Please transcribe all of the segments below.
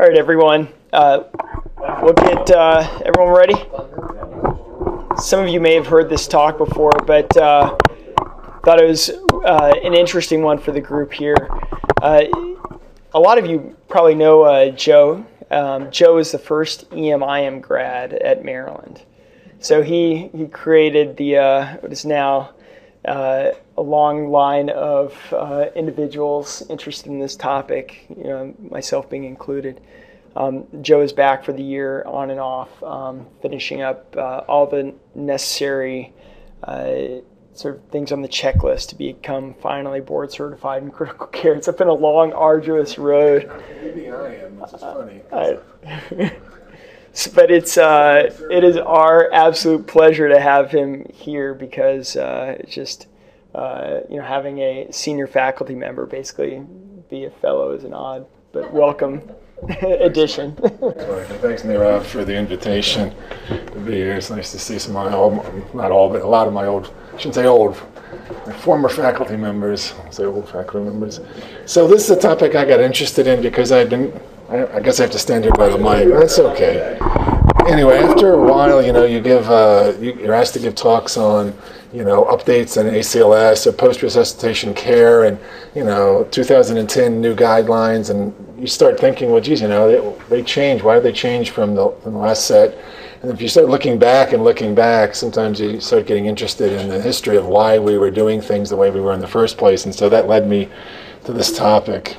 All right, everyone. Uh, we'll get uh, everyone ready. Some of you may have heard this talk before, but uh, thought it was uh, an interesting one for the group here. Uh, a lot of you probably know uh, Joe. Um, Joe is the first EMIM grad at Maryland. So he, he created the what is now uh, a long line of uh, individuals interested in this topic, you know, myself being included. Um, Joe is back for the year on and off, um, finishing up uh, all the necessary uh, sort of things on the checklist to become finally board certified in critical care. It's been a long, arduous road. Maybe I am, which is funny. But it's uh, it is our absolute pleasure to have him here because uh, just uh, you know having a senior faculty member basically be a fellow is an odd but welcome addition. Thanks, Nirav, for the invitation to be here. It's nice to see some of my old, not all, but a lot of my old, I shouldn't say old, former faculty members, I'll say old faculty members. So this is a topic I got interested in because I've been I, guess I have to stand here by the mic. That's okay. Anyway, after a while, you know, you give uh, you, are asked to give talks on, you know, updates on ACLS or post-resuscitation care, and you know, 2010 new guidelines, and you start thinking, well, geez, you know, they, they change. Why did they change from the, from the last set? And if you start looking back and looking back, sometimes you start getting interested in the history of why we were doing things the way we were in the first place, and so that led me to this topic.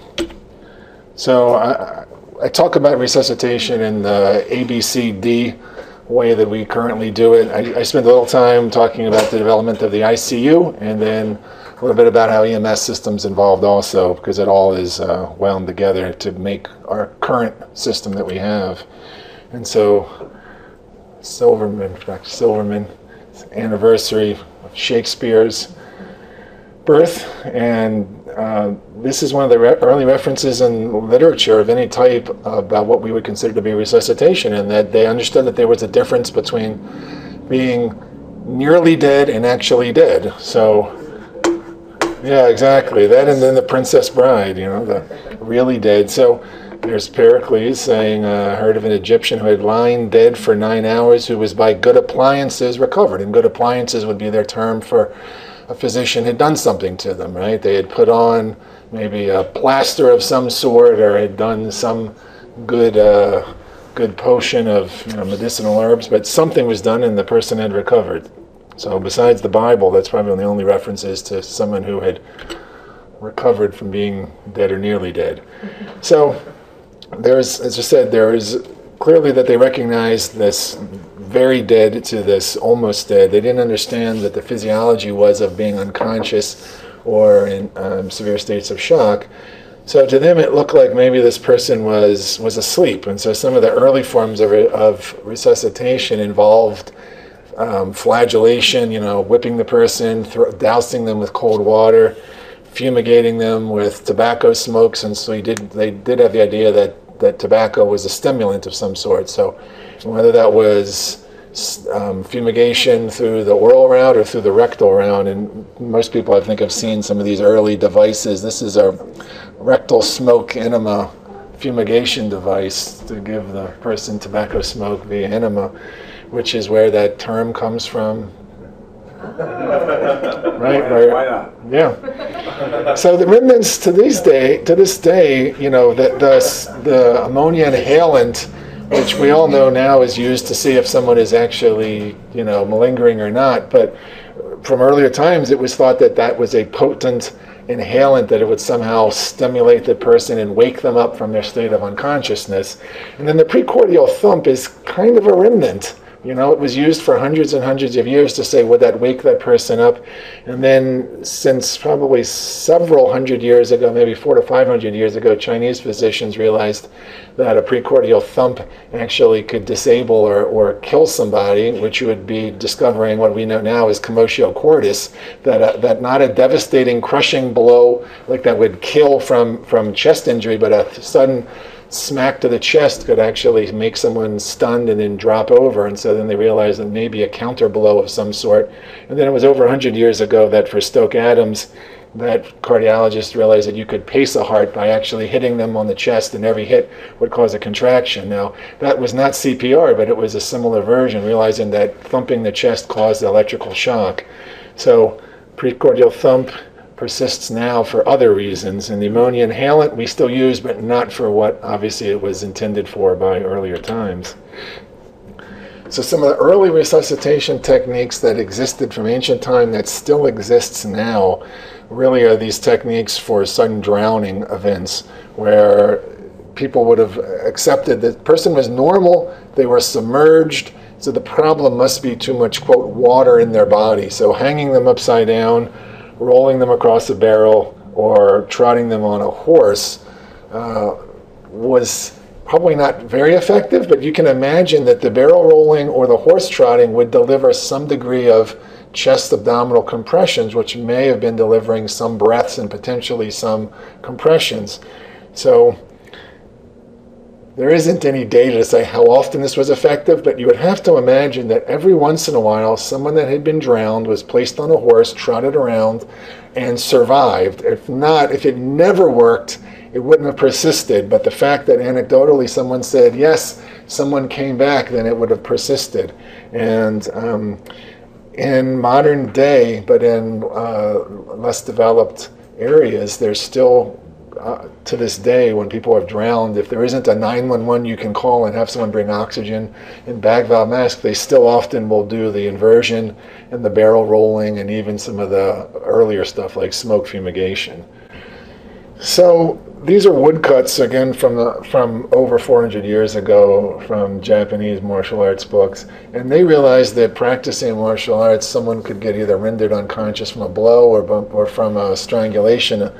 So I, I talk about resuscitation in the ABCD way that we currently do it. I, I spend a little time talking about the development of the ICU and then a little bit about how EMS systems involved also because it all is uh, wound together to make our current system that we have. And so Silverman, Dr. Silverman, anniversary of Shakespeare's birth and uh, this is one of the re- early references in literature of any type about what we would consider to be resuscitation, and that they understood that there was a difference between being nearly dead and actually dead. So, yeah, exactly. That and then the Princess Bride, you know, the really dead. So, there's Pericles saying, uh, heard of an Egyptian who had lain dead for nine hours, who was by good appliances recovered. And good appliances would be their term for a physician had done something to them, right? They had put on maybe a plaster of some sort or had done some good uh, good potion of you know, medicinal herbs, but something was done and the person had recovered. So besides the Bible, that's probably the only references to someone who had recovered from being dead or nearly dead. So there's, as I said, there is clearly that they recognized this very dead to this almost dead. They didn't understand that the physiology was of being unconscious or in um, severe states of shock. So to them, it looked like maybe this person was was asleep, and so some of the early forms of, of resuscitation involved um, flagellation, you know, whipping the person, th- dousing them with cold water, fumigating them with tobacco smokes, and so did, they did have the idea that that tobacco was a stimulant of some sort. So whether that was um, fumigation through the oral route or through the rectal route. And most people, I think, have seen some of these early devices. This is a rectal smoke enema fumigation device to give the person tobacco smoke via enema, which is where that term comes from. right, right. Why not? Yeah. So the remnants to these day, to this day, you know, the the, the ammonia inhalant which we all know now is used to see if someone is actually, you know, malingering or not. But from earlier times, it was thought that that was a potent inhalant that it would somehow stimulate the person and wake them up from their state of unconsciousness. And then the precordial thump is kind of a remnant you know, it was used for hundreds and hundreds of years to say, would that wake that person up? And then, since probably several hundred years ago, maybe four to five hundred years ago, Chinese physicians realized that a precordial thump actually could disable or, or kill somebody, which would be discovering what we know now is commotio cordis, that, uh, that not a devastating, crushing blow like that would kill from, from chest injury, but a sudden smack to the chest could actually make someone stunned and then drop over. And so then they realized that maybe a counter blow of some sort. And then it was over 100 years ago that for Stokes-Adams, that cardiologists realized that you could pace a heart by actually hitting them on the chest, and every hit would cause a contraction. Now, that was not CPR, but it was a similar version, realizing that thumping the chest caused electrical shock. So, precordial thump persists now for other reasons. And the ammonia inhalant we still use, but not for what obviously it was intended for by earlier times. So some of the early resuscitation techniques that existed from ancient time that still exists now really are these techniques for sudden drowning events where people would have accepted that the person was normal, they were submerged, so the problem must be too much quote water in their body. So hanging them upside down, rolling them across a barrel, or trotting them on a horse uh, was probably not very effective, but you can imagine that the barrel rolling or the horse trotting would deliver some degree of chest abdominal compressions, which may have been delivering some breaths and potentially some compressions. So there isn't any data to say how often this was effective, but you would have to imagine that every once in a while, someone that had been drowned was placed on a horse, trotted around, and survived. If not, if it never worked, it wouldn't have persisted. But the fact that anecdotally someone said, yes, someone came back, then it would have persisted. And um, in modern day, but in uh, less developed areas, there's still, uh, to this day, when people have drowned, if there isn't a 911 you can call and have someone bring oxygen and bag valve mask, they still often will do the inversion and the barrel rolling and even some of the earlier stuff like smoke fumigation. So these are woodcuts again from the from over 400 years ago from Japanese martial arts books, and they realized that practicing martial arts, someone could get either rendered unconscious from a blow or or from a strangulation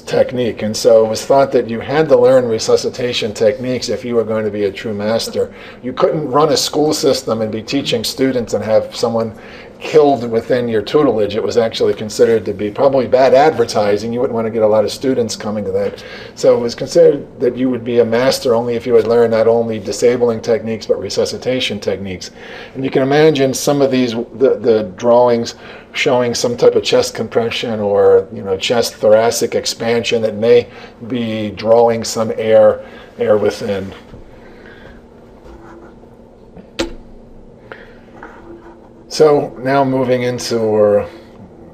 technique. And so it was thought that you had to learn resuscitation techniques if you were going to be a true master. You couldn't run a school system and be teaching students and have someone killed within your tutelage, it was actually considered to be probably bad advertising. You wouldn't want to get a lot of students coming to that. So it was considered that you would be a master only if you had learned not only disabling techniques but resuscitation techniques. And you can imagine some of these the, the drawings showing some type of chest compression or you know chest thoracic expansion that may be drawing some air air within. So now moving into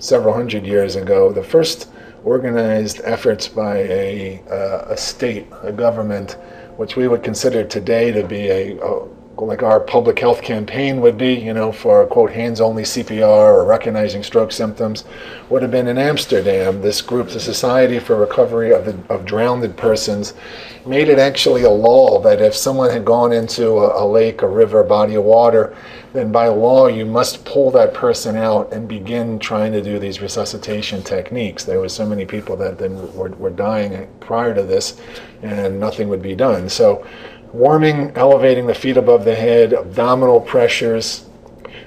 several hundred years ago, the first organized efforts by a, uh, a state, a government, which we would consider today to be a, a like our public health campaign would be, you know, for quote hands only CPR or recognizing stroke symptoms, would have been in Amsterdam. This group, the Society for Recovery of, the, of Drowned Persons, made it actually a law that if someone had gone into a, a lake, a river, a body of water, then by law you must pull that person out and begin trying to do these resuscitation techniques. There were so many people that then were, were dying prior to this, and nothing would be done. So warming, elevating the feet above the head, abdominal pressures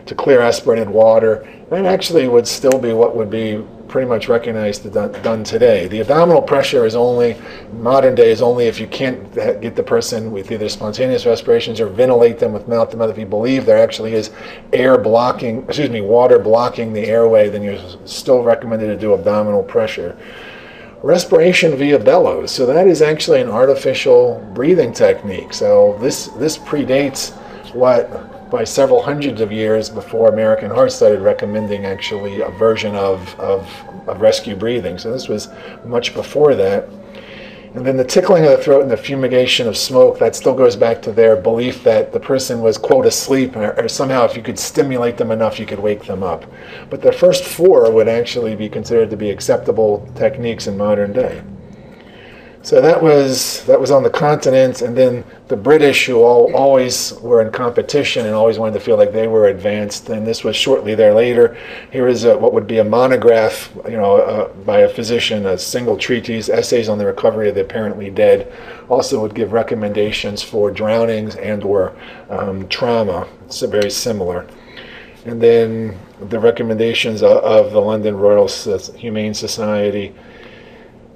to clear aspirated water. That actually would still be what would be pretty much recognized done, done today. The abdominal pressure is only, modern day, is only if you can't get the person with either spontaneous respirations or ventilate them with mouth to mouth. If you believe there actually is air blocking, excuse me, water blocking the airway, then you're still recommended to do abdominal pressure respiration via bellows. So that is actually an artificial breathing technique. So this this predates what by several hundreds of years before American Heart started recommending actually a version of, of, of rescue breathing. So this was much before that. And then the tickling of the throat and the fumigation of smoke, that still goes back to their belief that the person was, quote, asleep, or, or, somehow if you could stimulate them enough, you could wake them up. But the first four would actually be considered to be acceptable techniques in modern day. So that was that was on the continent, and then the British, who all, always were in competition and always wanted to feel like they were advanced. And this was shortly there later. Here is a, what would be a monograph, you know, uh, by a physician, a single treatise, essays on the recovery of the apparently dead. Also would give recommendations for drownings and/or um, trauma. It's very similar. And then the recommendations of the London Royal Humane Society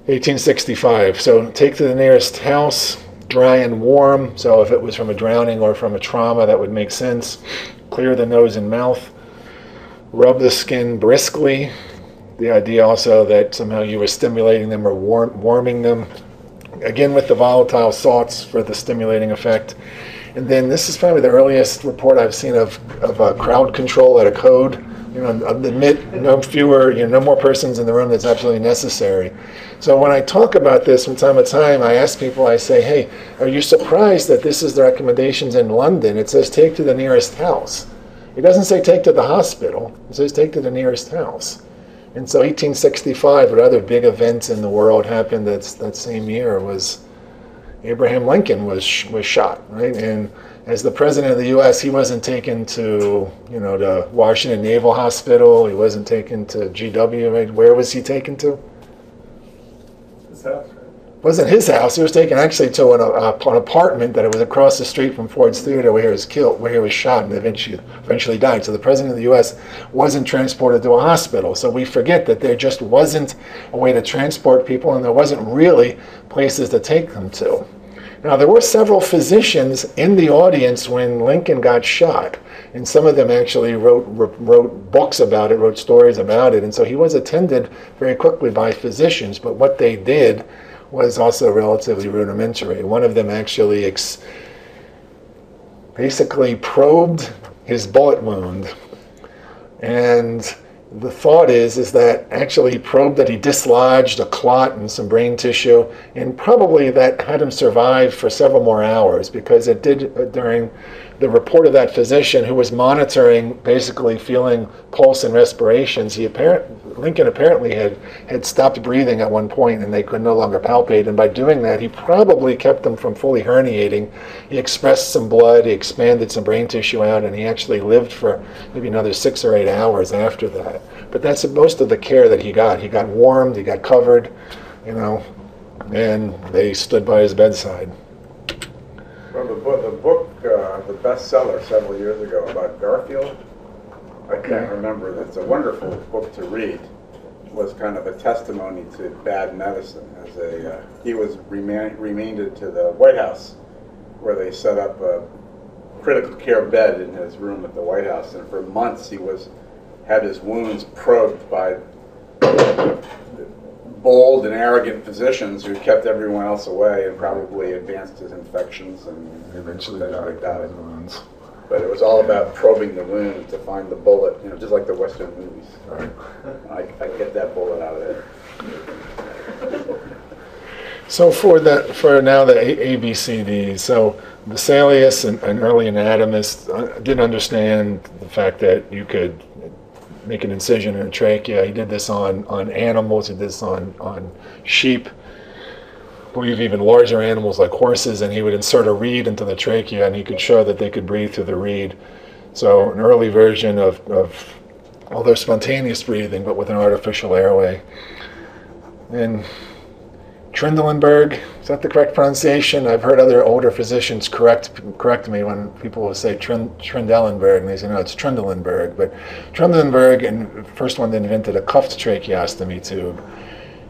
1865. So take to the nearest house, dry and warm. So if it was from a drowning or from a trauma, that would make sense. Clear the nose and mouth. Rub the skin briskly. the idea also that somehow you were stimulating them or warm, warming them, again with the volatile salts for the stimulating effect. And then this is probably the earliest report I've seen of, of uh, crowd control at a code. You know, admit no fewer, you know, no more persons in the room that's absolutely necessary. So when I talk about this from time to time, I ask people, I say, hey, are you surprised that this is the recommendations in London? It says take to the nearest house. It doesn't say take to the hospital. It says take to the nearest house. And so 1865, what other big events in the world happened that, that same year was Abraham Lincoln was, was shot, right? And as the president of the U.S., he wasn't taken to, you know, the Washington Naval Hospital. He wasn't taken to GW. Right? Where was he taken to? His house, right? wasn't his house. He was taken actually to an, uh, an apartment that was across the street from Ford's Theater, where he was killed, where he was shot, and eventually eventually died. So the president of the U.S. wasn't transported to a hospital. So we forget that there just wasn't a way to transport people, and there wasn't really places to take them to. Now, there were several physicians in the audience when Lincoln got shot, and some of them actually wrote, wrote books about it, wrote stories about it, and so he was attended very quickly by physicians. But what they did was also relatively rudimentary. One of them actually ex- basically probed his bullet wound, and the thought is is that actually he probed that he dislodged a clot and some brain tissue and probably that had him survive for several more hours because it did uh, during the report of that physician who was monitoring basically feeling pulse and respirations he apparent lincoln apparently had had stopped breathing at one point and they could no longer palpate. And by doing that he probably kept them from fully herniating. He expressed some blood he expanded some brain tissue out and he actually lived for maybe another six or eight hours after that. But that's most of the care that he got. He got warmed he got covered you know and they stood by his bedside. Well, the book, the book, uh, the bestseller several years ago about Garfield, I can't remember, it's a wonderful book to read, was kind of a testimony to bad medicine. As a, uh, he was remand, remanded to the White House, where they set up a critical care bed in his room at the White House, and for months he was, had his wounds probed by bold and arrogant physicians who kept everyone else away and probably advanced his infections and eventually died like that. But it was all about probing the wound to find the bullet, you know, just like the Western movies. I, I get that bullet out of there. So for the for now the A- ABCD, so Vesalius, an, an early anatomist, uh, didn't understand the fact that you could make an incision in a trachea. He did this on on animals. He did this on on sheep. I believe even larger animals like horses, and he would insert a reed into the trachea, and he could show that they could breathe through the reed. So an early version of, of although spontaneous breathing, but with an artificial airway. And Trendelenburg, is that the correct pronunciation? I've heard other older physicians correct correct me when people will say Tren, Trendelenburg, and they say, no, it's Trendelenburg. But Trendelenburg, and first one that invented a cuffed tracheostomy tube.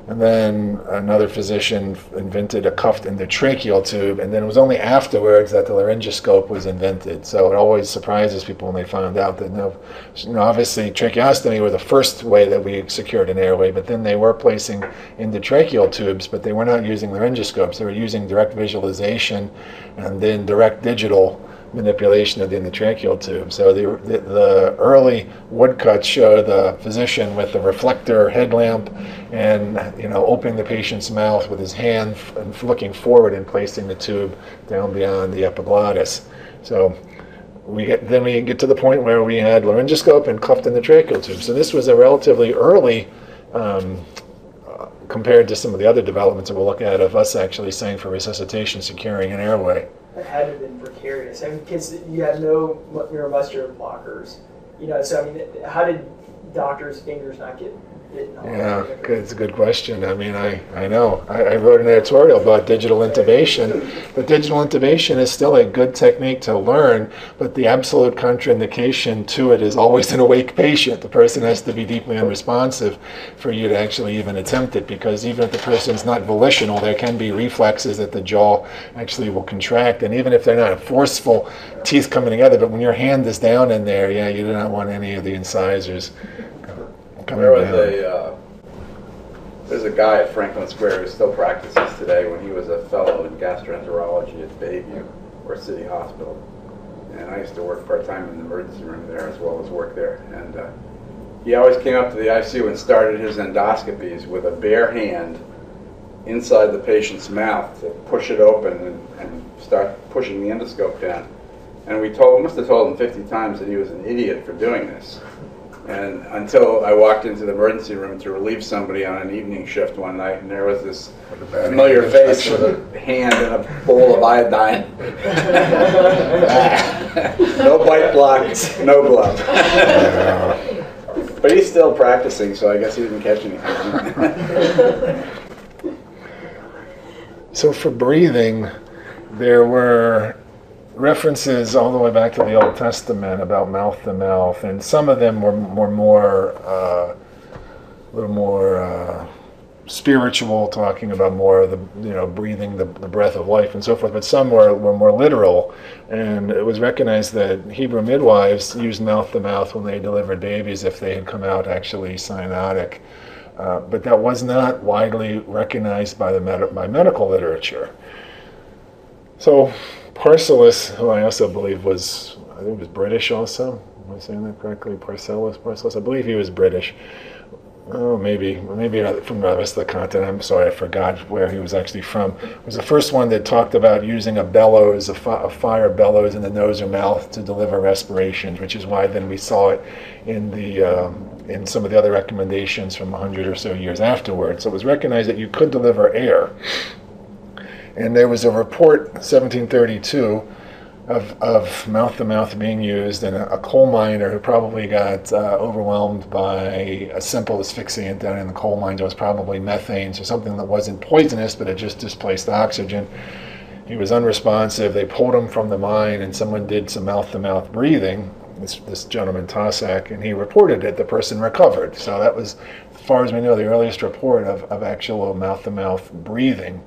And then another physician invented a cuffed endotracheal tube, and then it was only afterwards that the laryngoscope was invented. So it always surprises people when they find out that no, you know, obviously tracheostomy were the first way that we secured an airway, but then they were placing endotracheal tubes, but they were not using laryngoscopes. They were using direct visualization and then direct digital manipulation of the endotracheal tube. So the, the, the early woodcuts show the physician with the reflector headlamp and you know opening the patient's mouth with his hand and looking forward and placing the tube down beyond the epiglottis. So we get, then we get to the point where we had laryngoscope and cuffed endotracheal tube. So this was a relatively early um, compared to some of the other developments that we'll look at of us actually saying for resuscitation securing an airway. It had to have been precarious. I mean, because you had no mu- neuromuscular blockers. You know, so I mean, how did doctors' fingers not get? Yeah, it's a good question. I mean, I, I know. I, I wrote an editorial about digital intubation, but digital intubation is still a good technique to learn, but the absolute contraindication to it is always an awake patient. The person has to be deeply unresponsive for you to actually even attempt it, because even if the person's not volitional, there can be reflexes that the jaw actually will contract, and even if they're not forceful teeth coming together, but when your hand is down in there, yeah, you do not want any of the incisors coming There was down. a, uh, There's a guy at Franklin Square who still practices today when he was a fellow in gastroenterology at Bayview or City Hospital. And I used to work part-time in the emergency room there as well as work there. And uh, he always came up to the ICU and started his endoscopies with a bare hand inside the patient's mouth to push it open and, and start pushing the endoscope down. And we told, must have told him 50 times that he was an idiot for doing this. And until I walked into the emergency room to relieve somebody on an evening shift one night, and there was this familiar face with a hand and a bowl of iodine. no bite blocks, no glove. but he's still practicing, so I guess he didn't catch anything. So for breathing, there were references all the way back to the Old Testament about mouth to mouth, and some of them were more, more uh, a little more uh, spiritual, talking about more of the you know breathing the, the breath of life and so forth. But some were, were more literal, and it was recognized that Hebrew midwives used mouth to mouth when they delivered babies if they had come out actually cyanotic. Uh, but that was not widely recognized by the med- by medical literature. So Paracelsus, who I also believe was, I think was British also. Am I saying that correctly? Paracelsus, Paracelsus. I believe he was British. Oh, maybe, maybe from the rest of the continent. I'm sorry, I forgot where he was actually from. It was the first one that talked about using a bellows, a, fi- a fire bellows in the nose or mouth to deliver respirations, which is why then we saw it in the um, in some of the other recommendations from 100 or so years afterwards. So it was recognized that you could deliver air. And there was a report, 1732, of, of mouth-to-mouth being used, and a, a coal miner who probably got uh, overwhelmed by a simple asphyxiant down in the coal mine. It was probably methane, so something that wasn't poisonous, but it just displaced the oxygen. He was unresponsive. They pulled him from the mine, and someone did some mouth-to-mouth breathing, this, this gentleman Tossach, and he reported that the person recovered. So that was, as far as we know, the earliest report of, of actual mouth to mouth breathing.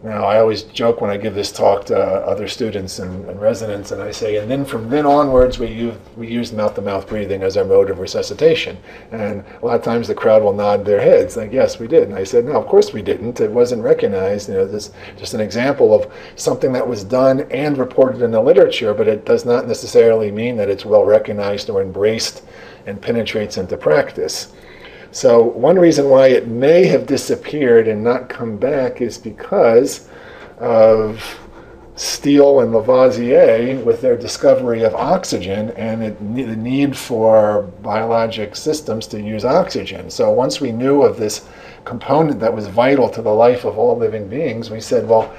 Now, I always joke when I give this talk to uh, other students and, and residents, and I say, and then from then onwards, we use, we use mouth to mouth breathing as our mode of resuscitation. And a lot of times the crowd will nod their heads, like, yes, we did. And I said, no, of course we didn't. It wasn't recognized. You know, this just an example of something that was done and reported in the literature, but it does not necessarily mean that it's well recognized or embraced and penetrates into practice. So one reason why it may have disappeared and not come back is because of Scheele and Lavoisier with their discovery of oxygen and it, the need for biologic systems to use oxygen. So once we knew of this component that was vital to the life of all living beings, we said, well,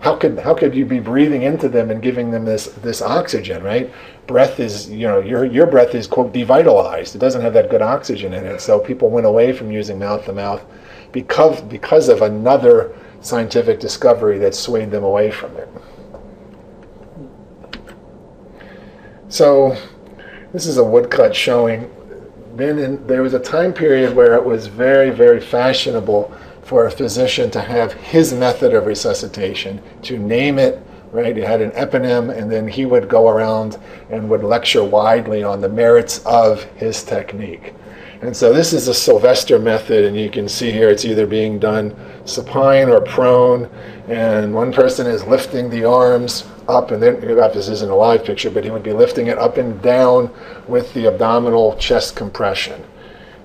how could how could you be breathing into them and giving them this this oxygen, right? Breath is you know your your breath is quote devitalized. It doesn't have that good oxygen in it. So people went away from using mouth to mouth because because of another scientific discovery that swayed them away from it. So this is a woodcut showing then in, there was a time period where it was very very fashionable for a physician to have his method of resuscitation, to name it, right? It had an eponym, and then he would go around and would lecture widely on the merits of his technique. And so this is a Silvester method, and you can see here it's either being done supine or prone, and one person is lifting the arms up, and then this isn't a live picture, but he would be lifting it up and down with the abdominal chest compression.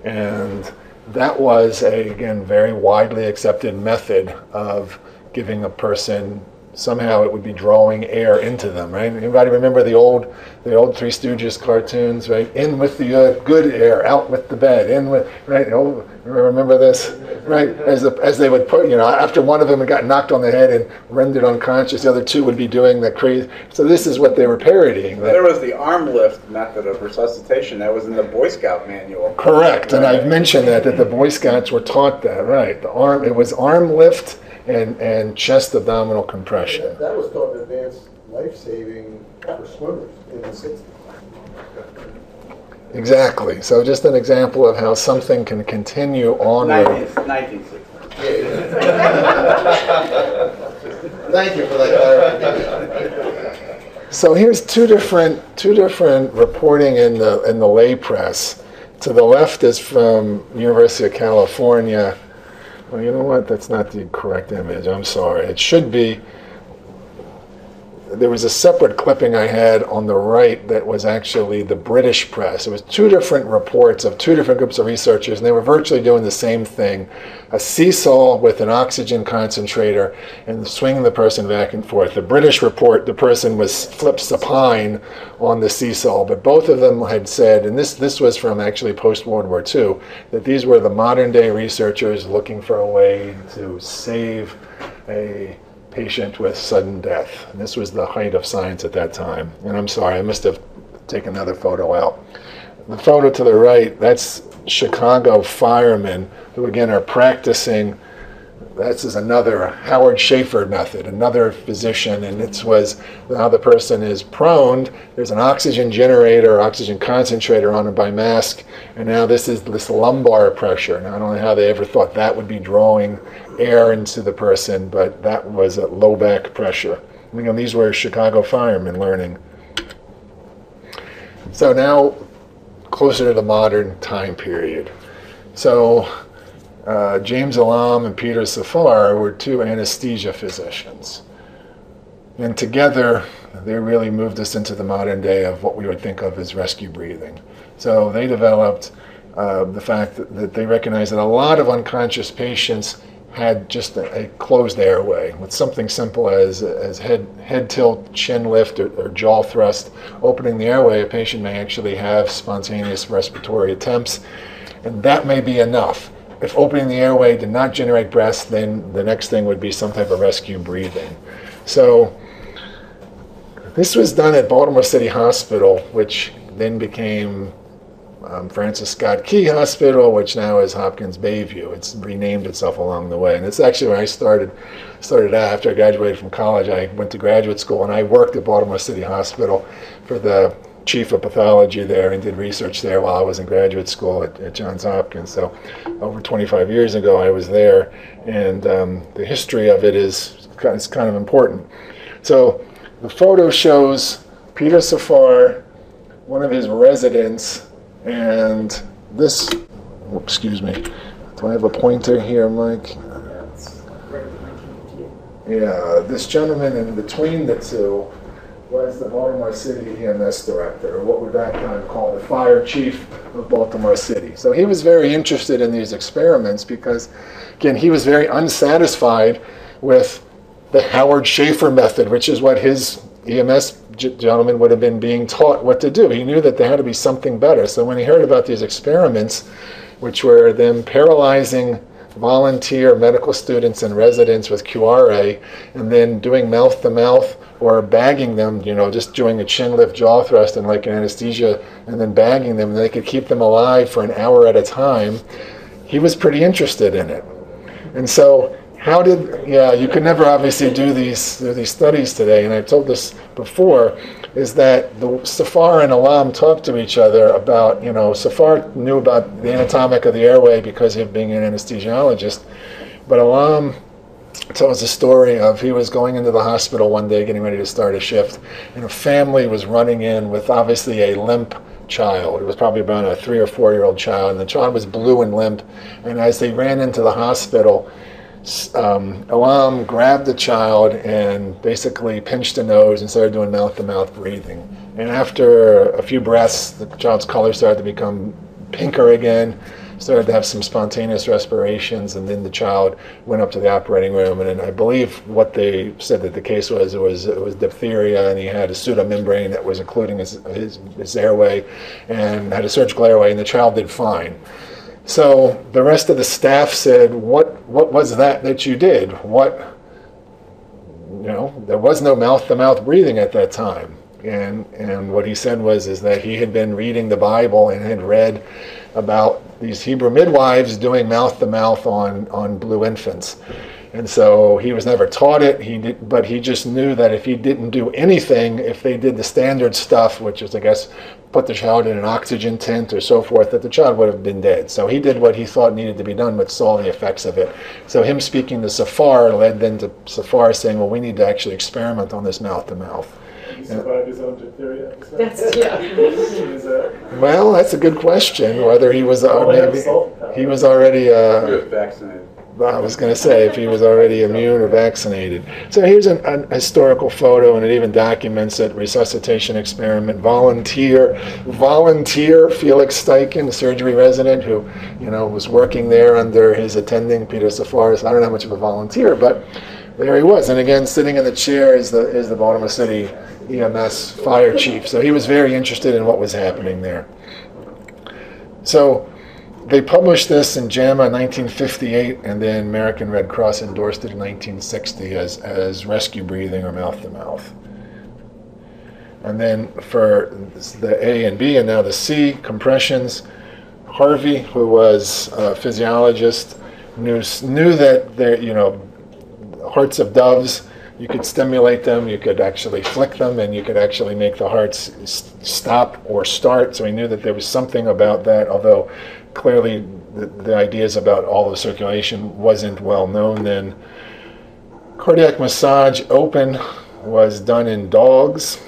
And that was a, again, very widely accepted method of giving a person somehow it would be drawing air into them, right? Anybody remember the old, the old Three Stooges cartoons, right? In with the uh, good air, out with the bad. In with, right? Oh, remember this, right? As the, as they would put, you know, after one of them had got knocked on the head and rendered unconscious, the other two would be doing the crazy. So this is what they were parodying. There was the arm lift method of resuscitation that was in the Boy Scout manual. Correct, and I've mentioned that that the Boy Scouts were taught that, right? The arm, it was arm lift and, and chest abdominal compression. That was called advanced life saving for swimmers in the 60s. Exactly. So just an example of how something can continue on. 1960. Thank you for that clarification. So here's two different two different reporting in the in the lay press. To the left is from University of California, Well, you know what? That's not the correct image. I'm sorry. It should be. There was a separate clipping I had on the right that was actually the British press. It was two different reports of two different groups of researchers, and they were virtually doing the same thing a seesaw with an oxygen concentrator and swinging the person back and forth. The British report, the person was flipped supine on the seesaw, but both of them had said, and this, this was from actually post World War II, that these were the modern day researchers looking for a way to save a patient with sudden death. And this was the height of science at that time. And I'm sorry, I must have taken another photo out. The photo to the right, that's Chicago firemen who again are practicing. This is another Howard Schaefer method, another physician, and it was how the person is prone. There's an oxygen generator, oxygen concentrator on him by mask, and now this is this lumbar pressure. Now I don't know how they ever thought that would be drawing air into the person, but that was a low back pressure. And again, these were Chicago firemen learning. So now, closer to the modern time period. So uh, James Elam and Peter Safar were two anesthesia physicians. And together, they really moved us into the modern day of what we would think of as rescue breathing. So they developed uh, the fact that, that, they recognized that a lot of unconscious patients had just a, a, closed airway with something simple as, as head, head tilt, chin lift, or, or jaw thrust. Opening the airway, a patient may actually have spontaneous respiratory attempts, and that may be enough if opening the airway did not generate breath, then the next thing would be some type of rescue breathing. So this was done at Baltimore City Hospital, which then became um, Francis Scott Key Hospital, which now is Hopkins Bayview. It's renamed itself along the way, and it's actually where I started. Started out after I graduated from college. I went to graduate school, and I worked at Baltimore City Hospital for the chief of pathology there and did research there while I was in graduate school at, at Johns Hopkins. So, over 25 years ago, I was there, and um, the history of it is is kind of important. So, the photo shows Peter Safar, one of his residents, and this. Oh, excuse me. Do I have a pointer here, Mike? Yeah, this gentleman in between the two was the Baltimore City EMS director, or what we back time called the fire chief of Baltimore City. So he was very interested in these experiments because, again, he was very unsatisfied with the Howard Schaefer method, which is what his EMS gentleman would have been being taught what to do. He knew that there had to be something better. So when he heard about these experiments, which were them paralyzing volunteer medical students and residents with curare, and then doing mouth to mouth or bagging them, you know, just doing a chin lift jaw thrust and like an anesthesia, and then bagging them, and they could keep them alive for an hour at a time. He was pretty interested in it. And so, how did, yeah, you could never obviously do these, do these studies today, and I've told this before, is that the Safar and Elam talked to each other about, you know, Safar knew about the anatomic of the airway because of being an anesthesiologist, but Elam tells a story of he was going into the hospital one day getting ready to start a shift, and a family was running in with obviously a limp child. It was probably about a three or four year old child, and the child was blue and limp. And as they ran into the hospital, um, Elam grabbed the child and basically pinched the nose and started doing mouth to mouth breathing. And after a few breaths, the child's color started to become pinker again, started to have some spontaneous respirations, and then the child went up to the operating room. And, I believe what they said that the case was it was it was diphtheria, and he had a pseudomembrane that was including his, his, his airway, and had a surgical airway, and the child did fine. So the rest of the staff said, "What what was that that you did? What you know, there was no mouth-to-mouth breathing at that time." And and what he said was is that he had been reading the Bible and had read about these Hebrew midwives doing mouth-to-mouth on on blue infants. And so he was never taught it. He did, but he just knew that if he didn't do anything, if they did the standard stuff, which is, I guess, put the child in an oxygen tent or so forth, that the child would have been dead. So he did what he thought needed to be done, but saw the effects of it. So him speaking to Safar led then to Safar saying, "Well, we need to actually experiment on this mouth to mouth." survived his own diphtheria? That's, yeah. Well, that's a good question. Whether he was uh, maybe he was already He uh, was vaccinated. I was going to say if he was already immune or vaccinated. So here's an, an historical photo, and it even documents it. Resuscitation experiment. Volunteer, volunteer Felix Steichen, the surgery resident who, you know, was working there under his attending Peter Safaris. I don't know how much of a volunteer, but there he was. And again, sitting in the chair is the is the Baltimore City EMS fire chief. So he was very interested in what was happening there. So they published this in JAMA in 1958, and then American Red Cross endorsed it in 1960 as, as rescue breathing or mouth to mouth. And then for the A and B, and now the C compressions, Harvey, who was a physiologist, knew, knew that you know, hearts of doves, you could stimulate them, you could actually flick them, and you could actually make the hearts stop or start. So he knew that there was something about that, although clearly the, the ideas about all the circulation wasn't well known then. Cardiac massage open was done in dogs.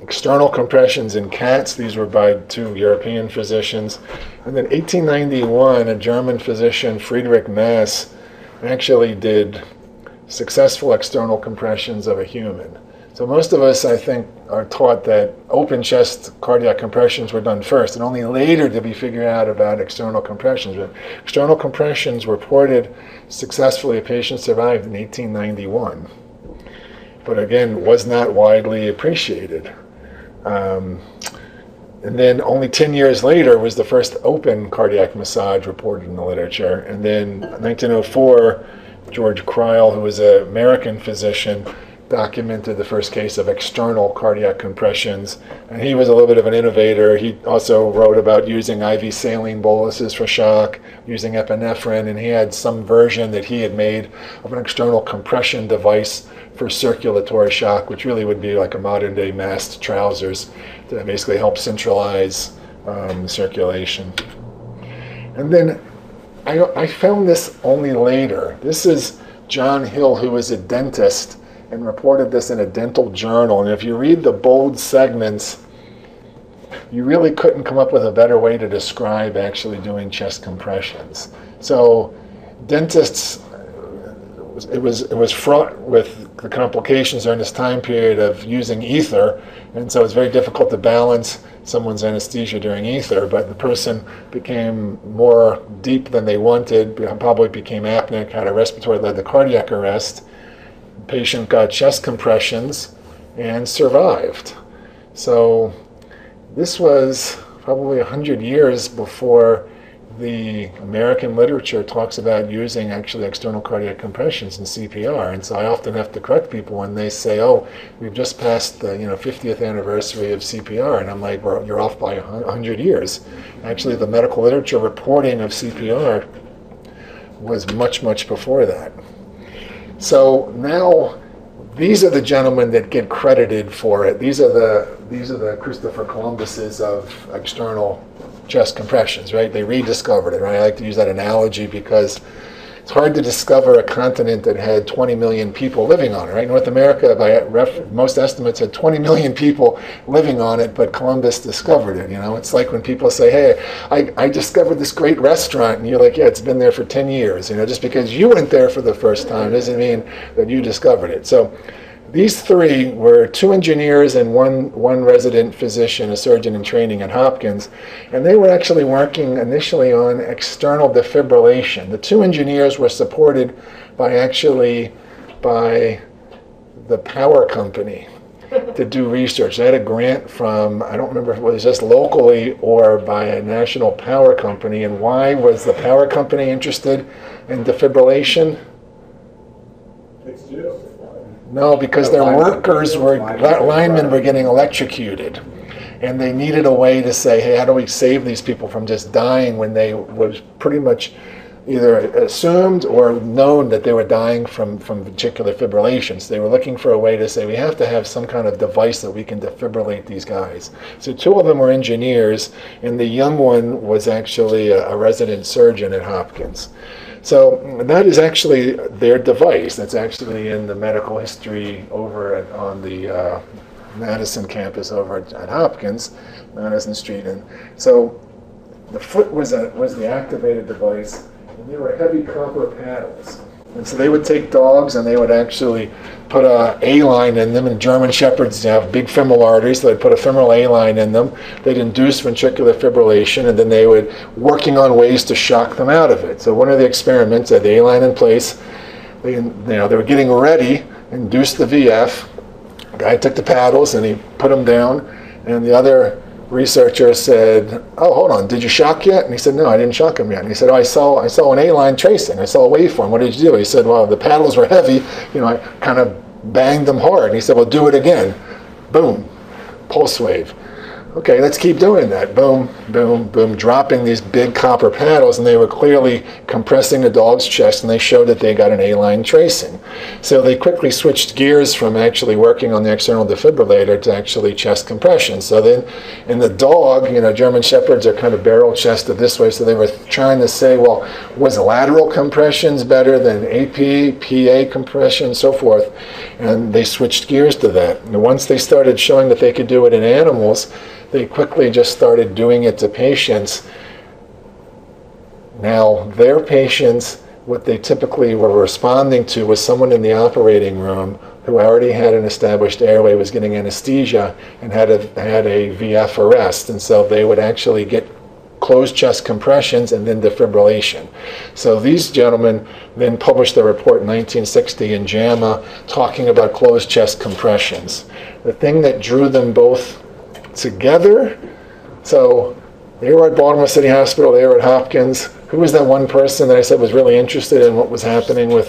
External compressions in cats, these were by two European physicians. And then 1891, a German physician, Friedrich Maass, actually did successful external compressions of a human. So most of us, I think, are taught that open chest cardiac compressions were done first, and only later did we figure out about external compressions. But external compressions reported successfully. A patient survived in 1891, but again, was not widely appreciated. Um, and then only 10 years later was the first open cardiac massage reported in the literature. And then 1904, George Crile, who was an American physician, documented the first case of external cardiac compressions. And he was a little bit of an innovator. He also wrote about using IV saline boluses for shock, using epinephrine, and he had some version that he had made of an external compression device for circulatory shock, which really would be like a modern day MAST trousers to basically help centralize um, circulation. And then I, I found this only later. This is John Hill, who is a dentist and reported this in a dental journal. And if you read the bold segments, you really couldn't come up with a better way to describe actually doing chest compressions. So, dentists, it was it was fraught with the complications during this time period of using ether, and so it's very difficult to balance someone's anesthesia during ether. But the person became more deep than they wanted, probably became apneic, had a respiratory led to cardiac arrest patient got chest compressions and survived. So this was probably 100 years before the American literature talks about using actually external cardiac compressions in CPR. And so I often have to correct people when they say, "Oh, we've just passed the you know 50th anniversary of CPR," and I'm like, well, "You're off by 100 years." Actually, the medical literature reporting of CPR was much much before that. So now these are the gentlemen that get credited for it. These are the these are the Christopher Columbuses of external chest compressions, right? They rediscovered it, right? I like to use that analogy because it's hard to discover a continent that had 20 million people living on it, right? North America, by ref, most estimates, had 20 million people living on it, but Columbus discovered it. You know, it's like when people say, "Hey, I, I discovered this great restaurant," and you're like, "Yeah, it's been there for 10 years." You know, just because you went there for the first time doesn't mean that you discovered it. So these three were two engineers and one, one resident physician, a surgeon in training at Hopkins, and they were actually working initially on external defibrillation. The two engineers were supported by actually by the power company to do research. They had a grant from, I don't remember if it was just locally or by a national power company. And why was the power company interested in defibrillation? No, because their workers were, linemen were getting electrocuted. And they needed a way to say, hey, how do we save these people from just dying when they was pretty much either assumed or known that they were dying from, from ventricular fibrillation. So they were looking for a way to say, we have to have some kind of device that we can defibrillate these guys. So two of them were engineers, and the young one was actually a, a resident surgeon at Hopkins. So that is actually their device. That's actually in the medical history over at, on the uh, Madison campus over at, at, Hopkins, Madison Street. And so the foot was a, was the activated device, and they were heavy copper paddles. And so they would take dogs and they would actually put a A line in them. And German shepherds have big femoral arteries, so they'd put a femoral A line in them. They'd induce ventricular fibrillation, and then they would working on ways to shock them out of it. So one of the experiments they had the A line in place. They, you know, they were getting ready, induced the VF. The guy took the paddles and he put them down, and the other researcher said, "Oh, hold on, did you shock yet?" And he said, "No, I didn't shock him yet." And he said, oh, "I saw, I saw an A-line tracing. I saw a waveform. What did you do?" He said, "Well, the paddles were heavy. You know, I kind of banged them hard." And he said, "Well, do it again." Boom, pulse wave. Okay, let's keep doing that. Boom, boom, boom, dropping these big copper paddles, and they were clearly compressing the dog's chest, and they showed that they got an A-line tracing. So they quickly switched gears from actually working on the external defibrillator to actually chest compression. So then, in the dog, you know, German shepherds are kind of barrel chested this way, so they were trying to say, well, was lateral compressions better than AP, PA compression, so forth, and they switched gears to that. And once they started showing that they could do it in animals, they quickly just started doing it to patients. Now, their patients, what they typically were responding to was someone in the operating room who already had an established airway, was getting anesthesia, and had a, had a VF arrest. And so they would actually get closed chest compressions and then defibrillation. So these gentlemen then published a report in 1960 in JAMA talking about closed chest compressions. The thing that drew them both together. So they were at Baltimore City Hospital, they were at Hopkins. Who was that one person that I said was really interested in what was happening with?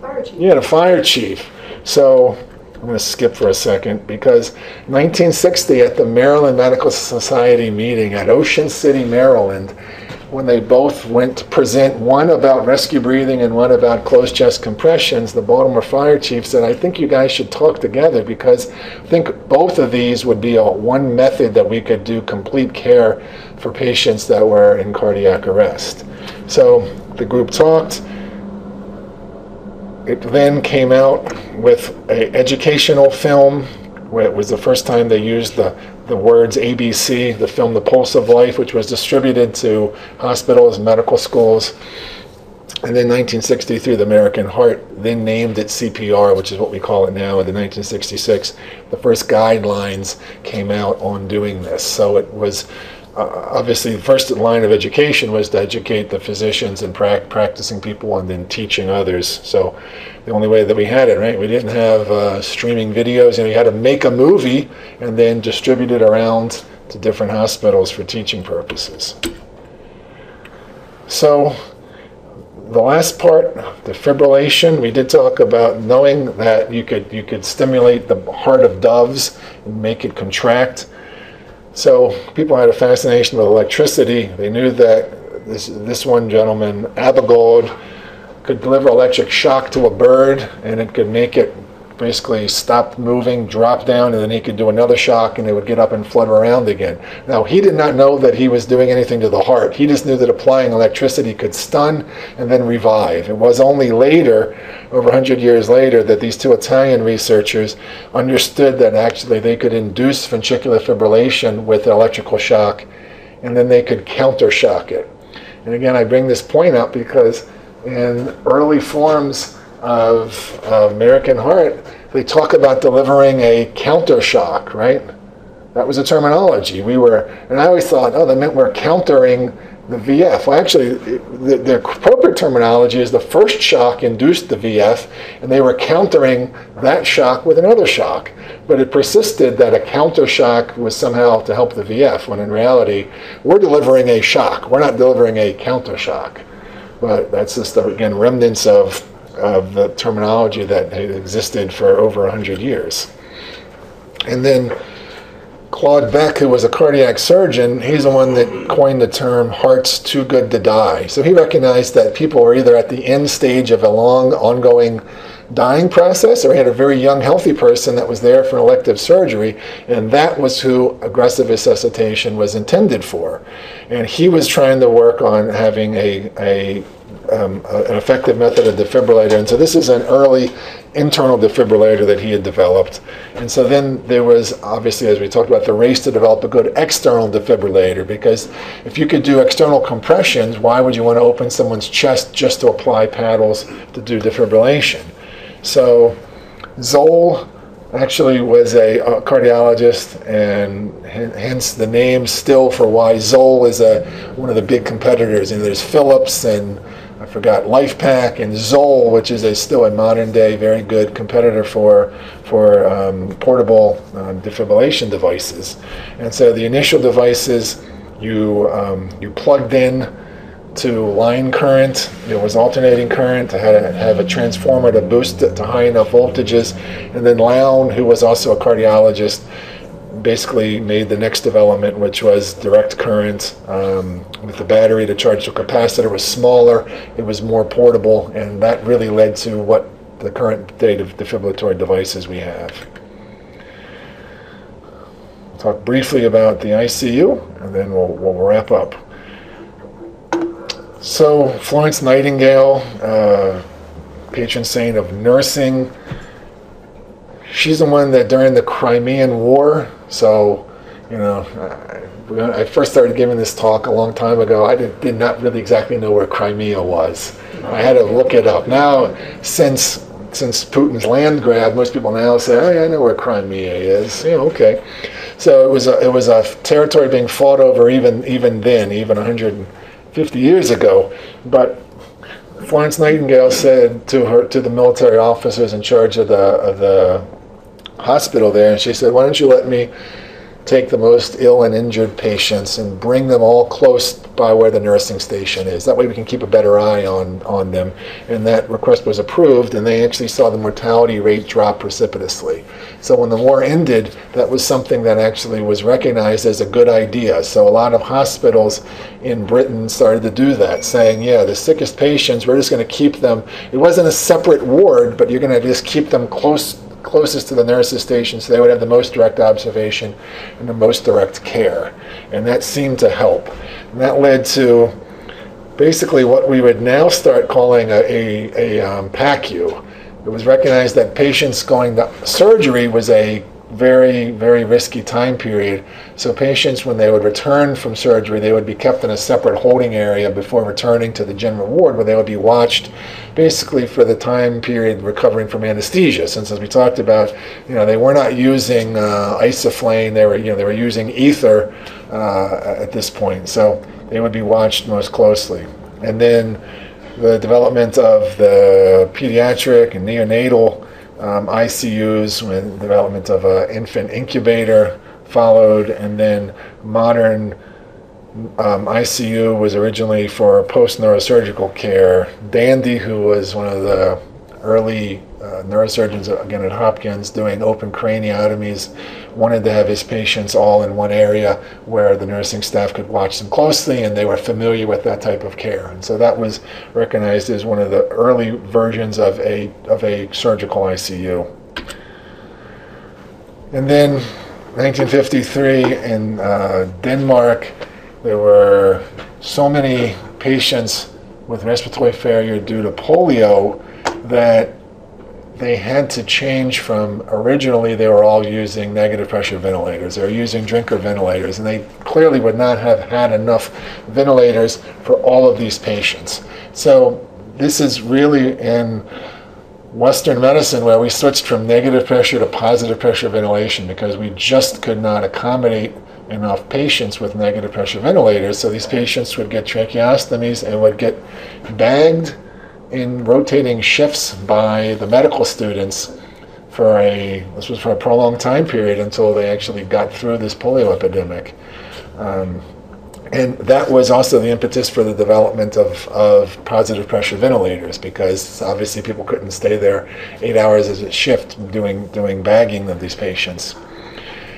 Fire chief. Yeah, the fire chief. So I'm going to skip for a second because 1960 at the Maryland Medical Society meeting at Ocean City, Maryland, when they both went to present one about rescue breathing and one about closed chest compressions, the Baltimore fire chief said, I think you guys should talk together because I think both of these would be a, one method that we could do complete care for patients that were in cardiac arrest. So the group talked. It then came out with an educational film where it was the first time they used the the words ABC, the film The Pulse of Life, which was distributed to hospitals, medical schools. And then 1963, the American Heart then named it CPR, which is what we call it now. In 1966, the first guidelines came out on doing this. So it was uh, obviously the first line of education was to educate the physicians and pra- practicing people and then teaching others. So the only way that we had it, right? We didn't have uh, streaming videos, and we had to make a movie and then distribute it around to different hospitals for teaching purposes. So the last part, the fibrillation, we did talk about knowing that you could you could stimulate the heart of doves and make it contract. So people had a fascination with electricity. They knew that this this one gentleman, Abildgaard, could deliver electric shock to a bird and it could make it basically stop moving, drop down, and then he could do another shock and it would get up and flutter around again. Now, he did not know that he was doing anything to the heart. He just knew that applying electricity could stun and then revive. It was only later, over 100 years later, that these two Italian researchers understood that actually they could induce ventricular fibrillation with electrical shock and then they could counter shock it. And again, I bring this point up because in early forms of American Heart, they talk about delivering a counter shock, right? That was a terminology. We were, and I always thought, oh, that meant we're countering the VF. Well, actually, the, the appropriate terminology is the first shock induced the VF, and they were countering that shock with another shock. But it persisted that a counter shock was somehow to help the VF, when in reality, we're delivering a shock. We're not delivering a counter shock. But that's just, again, remnants of of the terminology that had existed for over 100 years. And then Claude Beck, who was a cardiac surgeon, he's the one that coined the term hearts too good to die. So he recognized that people were either at the end stage of a long, ongoing dying process or he had a very young, healthy person that was there for elective surgery, and that was who aggressive resuscitation was intended for. And he was trying to work on having a, a um, an effective method of defibrillator. And so this is an early internal defibrillator that he had developed. And so then there was obviously, as we talked about, the race to develop a good external defibrillator because if you could do external compressions, why would you want to open someone's chest just to apply paddles to do defibrillation? So Zoll actually was a, cardiologist, and hen- hence the name still for why Zoll is a one of the big competitors. And there's Philips and forgot LifePak and Zoll, which is a still a modern day very good competitor for for um, portable um, defibrillation devices. And so the initial devices you um, you plugged in to line current. It was alternating current. I had to have a transformer to boost it to high enough voltages. And then Lown, who was also a cardiologist, basically made the next development, which was direct current um, with the battery to charge the capacitor was smaller. It was more portable, and that really led to what the current day of defibrillatory devices we have. Talk briefly about the ICU, and then we'll, we'll wrap up. So Florence Nightingale, uh, patron saint of nursing, she's the one that during the Crimean War. So, you know, I, I first started giving this talk a long time ago. I did, did not really exactly know where Crimea was. I had to look it up. Now, since since Putin's land grab, most people now say, "Oh yeah, I know where Crimea is." Yeah, okay. So it was a, it was a territory being fought over even even then, even 150 years ago. But Florence Nightingale said to her to the military officers in charge of the of the hospital there, and she said, "Why don't you let me take the most ill and injured patients and bring them all close by where the nursing station is. That way we can keep a better eye on, on them. And that request was approved, and they actually saw the mortality rate drop precipitously. So when the war ended, that was something that actually was recognized as a good idea. So a lot of hospitals in Britain started to do that, saying, yeah, the sickest patients, we're just going to keep them. It wasn't a separate ward, but you're going to just keep them close closest to the nurses station so they would have the most direct observation and the most direct care. And that seemed to help. And that led to basically what we would now start calling a, a, a um, PACU. It was recognized that patients going to surgery was a very, very risky time period. So patients, when they would return from surgery, they would be kept in a separate holding area before returning to the general ward, where they would be watched, basically for the time period recovering from anesthesia. Since, as we talked about, you know, they were not using uh, they were, you know, they were using ether uh, at this point. So they would be watched most closely. And then the development of the pediatric and neonatal um, ICUs, with development of an infant incubator followed, and then modern um, ICU was originally for post neurosurgical care. Dandy, who was one of the early neurosurgeons again at Hopkins doing open craniotomies, wanted to have his patients all in one area where the nursing staff could watch them closely and they were familiar with that type of care. And so that was recognized as one of the early versions of a, of a surgical ICU. And then 1953 in uh, Denmark, there were so many patients with respiratory failure due to polio that they had to change from originally they were all using negative pressure ventilators. They were using Drinker ventilators, and they clearly would not have had enough ventilators for all of these patients. So this is really in Western medicine where we switched from negative pressure to positive pressure ventilation because we just could not accommodate enough patients with negative pressure ventilators. So these patients would get tracheostomies and would get bagged in rotating shifts by the medical students for a this was for a prolonged time period until they actually got through this polio epidemic. Um, and that was also the impetus for the development of, of positive pressure ventilators because obviously people couldn't stay there eight hours as a shift doing doing bagging of these patients.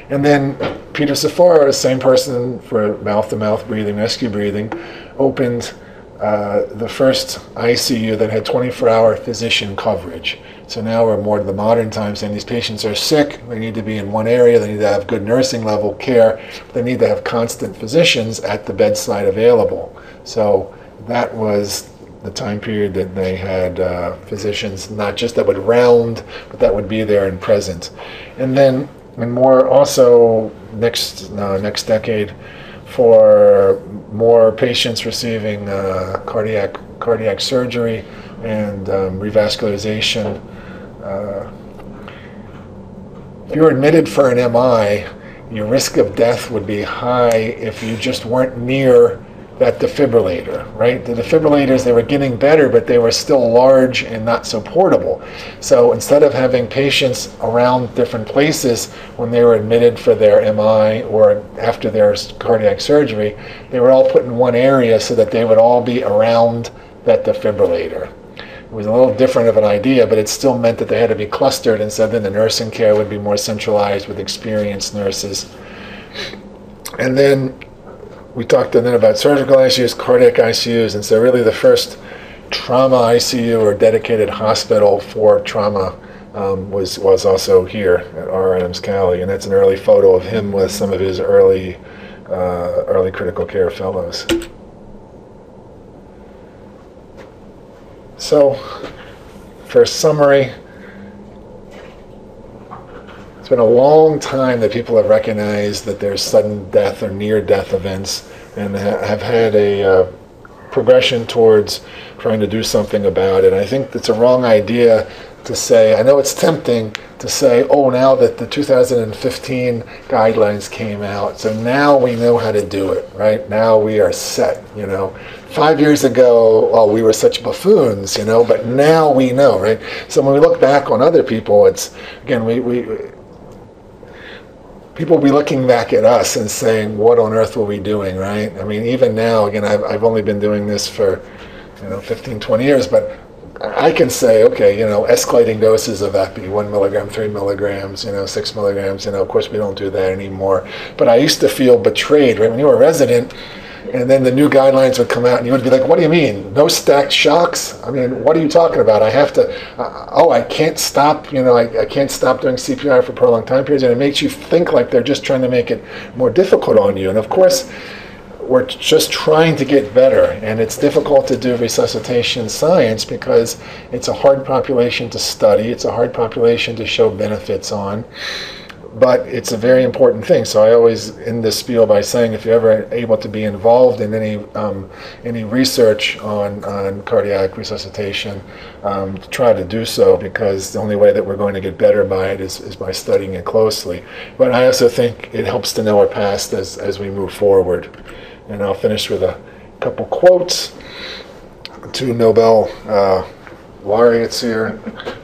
And then Peter Safar, same person for mouth to mouth breathing, rescue breathing, opened uh, the first ICU that had 24 hour physician coverage. So now we're more to the modern times, and these patients are sick. They need to be in one area. They need to have good nursing level care. They need to have constant physicians at the bedside available. So that was the time period that they had uh, physicians not just that would round, but that would be there and present. And then, and more also next uh, next decade, for more patients receiving uh, cardiac cardiac surgery and um, revascularization. Uh, if you were admitted for an MI, your risk of death would be high if you just weren't near that defibrillator, right? The defibrillators, they were getting better, but they were still large and not so portable. So instead of having patients around different places when they were admitted for their MI or after their cardiac surgery, they were all put in one area so that they would all be around that defibrillator. It was a little different of an idea, but it still meant that they had to be clustered, and so then the nursing care would be more centralized with experienced nurses. And then we talked then about surgical ICUs, cardiac ICUs, and so really the first trauma ICU or dedicated hospital for trauma um, was was also here at R. Adams Cowley, and that's an early photo of him with some of his early uh, early critical care fellows. So, for summary, it's been a long time that people have recognized that there's sudden death or near death events and ha- have had a uh, progression towards trying to do something about it. I think it's a wrong idea to say, I know it's tempting to say, oh, now that the 2015 guidelines came out, so now we know how to do it, right? Now we are set, you know. Five years ago, well, we were such buffoons, you know, but now we know, right? So when we look back on other people, it's, again, we, we people will be looking back at us and saying, what on earth were we doing, right? I mean, even now, again, I've, I've only been doing this for, you know, 15, 20 years, but I can say, okay, you know, escalating doses of epi, one milligram, three milligrams, you know, six milligrams, you know, of course we don't do that anymore. But I used to feel betrayed, right? When you were a resident, and then the new guidelines would come out, and you would be like, "What do you mean? No stacked shocks? I mean, what are you talking about? I have to. Uh, oh, I can't stop. You know, I, I can't stop doing CPR for prolonged time periods, and it makes you think like they're just trying to make it more difficult on you. And of course, we're just trying to get better, and it's difficult to do resuscitation science because it's a hard population to study. It's a hard population to show benefits on but it's a very important thing. So I always end this spiel by saying, if you're ever able to be involved in any um, any research on, on cardiac resuscitation, um, try to do so because the only way that we're going to get better by it is, is by studying it closely. But I also think it helps to know our past as, as we move forward. And I'll finish with a couple quotes. Two Nobel uh, laureates here.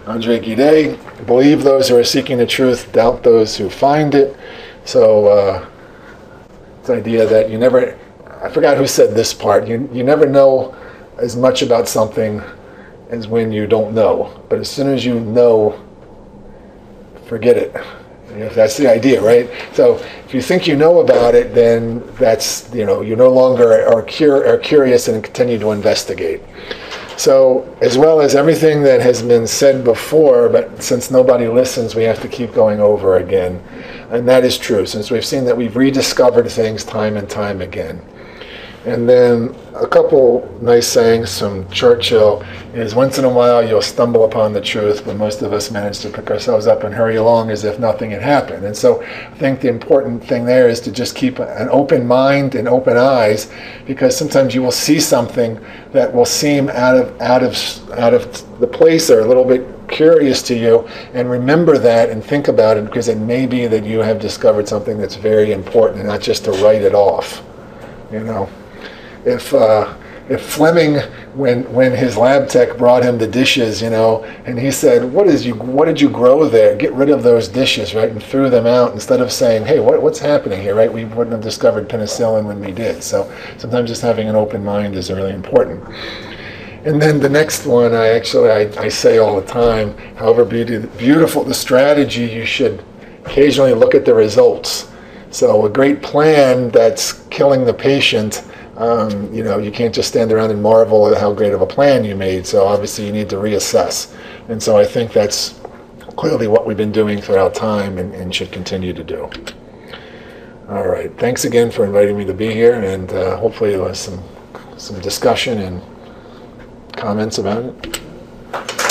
Andre Gide, believe those who are seeking the truth, doubt those who find it. So, uh, the idea that you never, I forgot who said this part, you, you never know as much about something as when you don't know. But as soon as you know, forget it. If that's the idea, right? So if you think you know about it, then that's you know you no longer are, cur- are curious and continue to investigate. So, as well as everything that has been said before, but since nobody listens, we have to keep going over again. And that is true, since we've seen that we've rediscovered things time and time again. And then a couple nice sayings from Churchill is once in a while you'll stumble upon the truth, but most of us manage to pick ourselves up and hurry along as if nothing had happened. And so I think the important thing there is to just keep an open mind and open eyes because sometimes you will see something that will seem out of out of out of the place or a little bit curious to you and remember that and think about it because it may be that you have discovered something that's very important and not just to write it off. You know if uh, if Fleming, when when his lab tech brought him the dishes, you know, and he said, "What is you? What did you grow there? Get rid of those dishes, right?" and threw them out instead of saying, "Hey, what, what's happening here?" Right? We wouldn't have discovered penicillin when we did. So sometimes just having an open mind is really important. And then the next one, I actually I, I say all the time. However beauty, beautiful the strategy, you should occasionally look at the results. So a great plan that's killing the patient um, you know, you can't just stand around and marvel at how great of a plan you made. So obviously, you need to reassess. And so I think that's clearly what we've been doing throughout time and, and should continue to do. All right. Thanks again for inviting me to be here, and uh, hopefully there was some some discussion and comments about it?